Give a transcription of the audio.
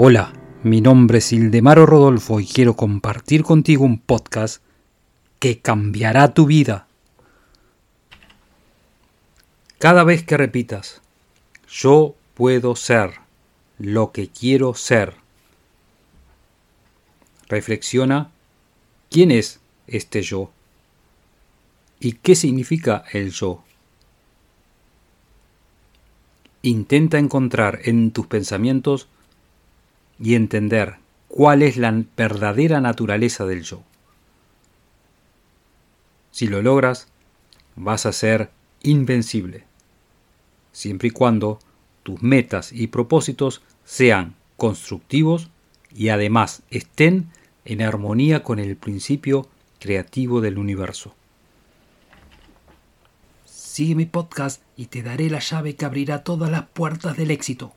Hola, mi nombre es Ildemaro Rodolfo y quiero compartir contigo un podcast que cambiará tu vida. Cada vez que repitas, yo puedo ser lo que quiero ser, reflexiona quién es este yo y qué significa el yo. Intenta encontrar en tus pensamientos y entender cuál es la verdadera naturaleza del yo. Si lo logras, vas a ser invencible, siempre y cuando tus metas y propósitos sean constructivos y además estén en armonía con el principio creativo del universo. Sigue mi podcast y te daré la llave que abrirá todas las puertas del éxito.